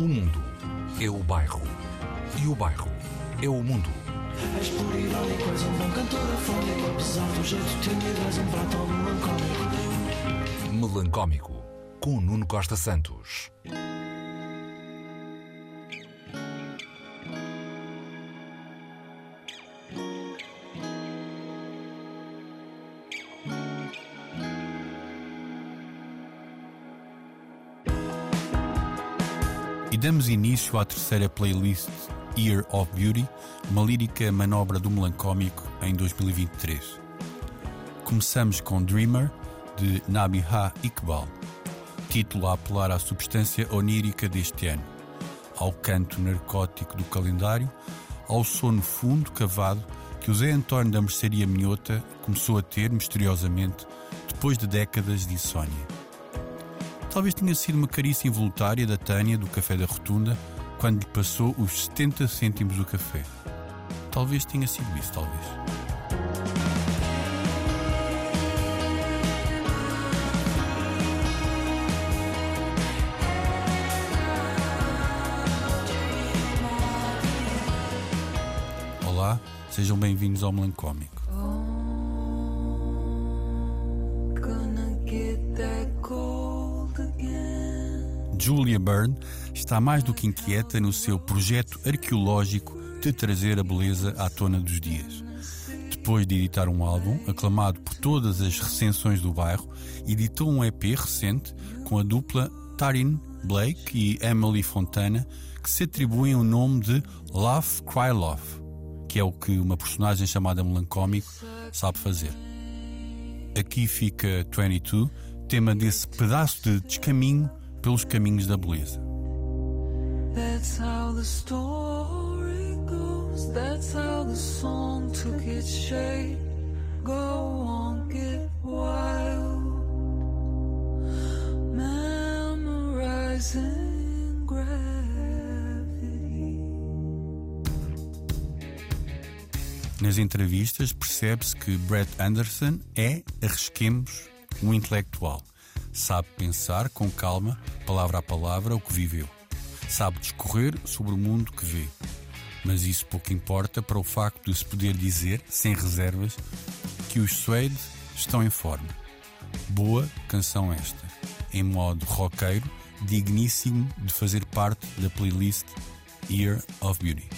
O mundo é o bairro. E o bairro é o mundo. És puro irónico, és um bom cantor afónico Apesar do jeito tímido, és um prato melancólico Melancómico, com Nuno Costa Santos. E damos início à terceira playlist Year of Beauty, uma lírica manobra do melancómico em 2023. Começamos com Dreamer, de Nabiha Iqbal, título a apelar à substância onírica deste ano, ao canto narcótico do calendário, ao sono fundo cavado que o Zé António da Mercearia Minhota começou a ter misteriosamente depois de décadas de insónia. Talvez tenha sido uma carícia involuntária da Tânia do Café da Rotunda quando lhe passou os 70 cêntimos do café. Talvez tenha sido isso, talvez. Olá, sejam bem-vindos ao Melancómico. Julia Byrne está mais do que inquieta no seu projeto arqueológico de trazer a beleza à tona dos dias. Depois de editar um álbum, aclamado por todas as recensões do bairro, editou um EP recente com a dupla Tarin Blake e Emily Fontana, que se atribuem o nome de Love Cry Love, que é o que uma personagem chamada Melancómico sabe fazer. Aqui fica 22, tema desse pedaço de descaminho pelos caminhos da beleza. That's how the story goes. That's how the song took its shape. Go on, get wild. Memorizing gravity. Nas entrevistas percebe-se que Brett Anderson é, arrisquemos, um intelectual. Sabe pensar com calma, palavra a palavra, o que viveu. Sabe discorrer sobre o mundo que vê. Mas isso pouco importa para o facto de se poder dizer, sem reservas, que os Suede estão em forma. Boa canção esta, em modo roqueiro, digníssimo de fazer parte da playlist Year of Beauty.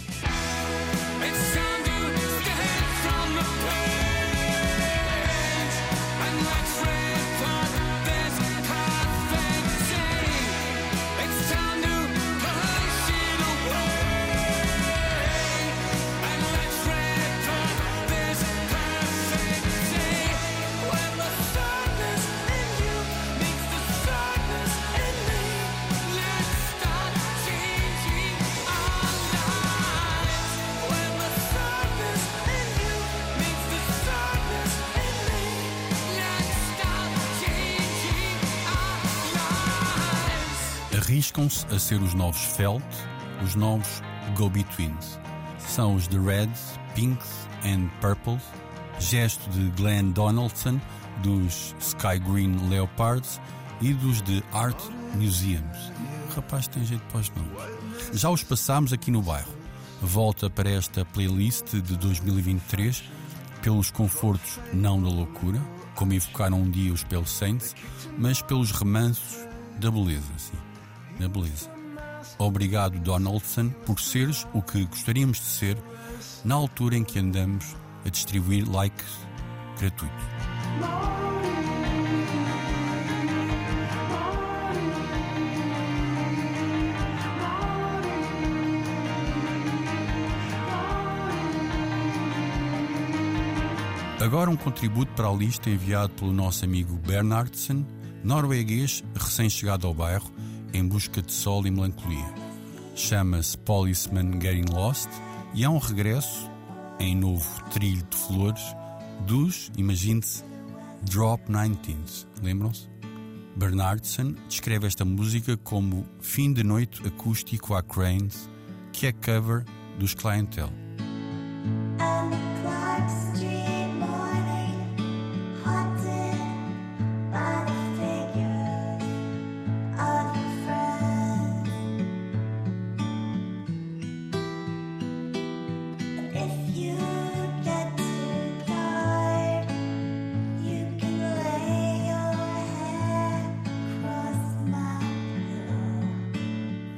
Arriscam-se a ser os novos Felt, os novos Go-Betweens. São os de Reds, Pinks and Purples, gesto de Glenn Donaldson, dos Sky Green Leopards e dos de Art Museums. O rapaz tem jeito para os nomes. Já os passámos aqui no bairro. Volta para esta playlist de 2023 pelos confortos não da loucura, como evocaram um dia os Pale Saints, mas pelos remansos da beleza, sim, da beleza. Obrigado, Donaldson, por seres o que gostaríamos de ser na altura em que andamos a distribuir likes gratuitos. Agora um contributo para a lista enviado pelo nosso amigo Bernardsen, norueguês recém-chegado ao bairro em busca de sol e melancolia. Chama-se Policeman Getting Lost e é um regresso em novo trilho de flores dos, imagine-se, Drop 19s. Lembram-se? Bernardson descreve esta música como fim de noite acústico a Cranes, que é cover dos Clientele.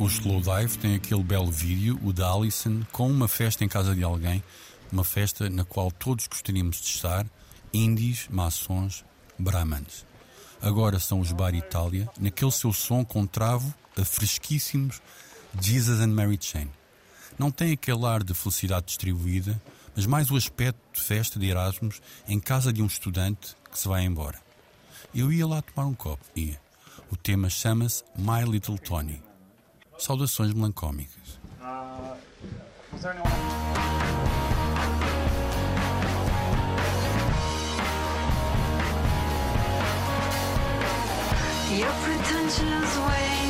O Slowdive tem aquele belo vídeo, o da Alison, com uma festa em casa de alguém, uma festa na qual todos gostaríamos de estar, indies, maçons, brahmans. Agora são os Bar Itália, naquele seu som com travo a fresquíssimos Jesus and Mary Chain. Não tem aquele ar de felicidade distribuída, mas mais o aspecto de festa de Erasmus em casa de um estudante que se vai embora. Eu ia lá tomar um copo, ia. O tema chama-se My Little Tony. Saudações melancómicas. Your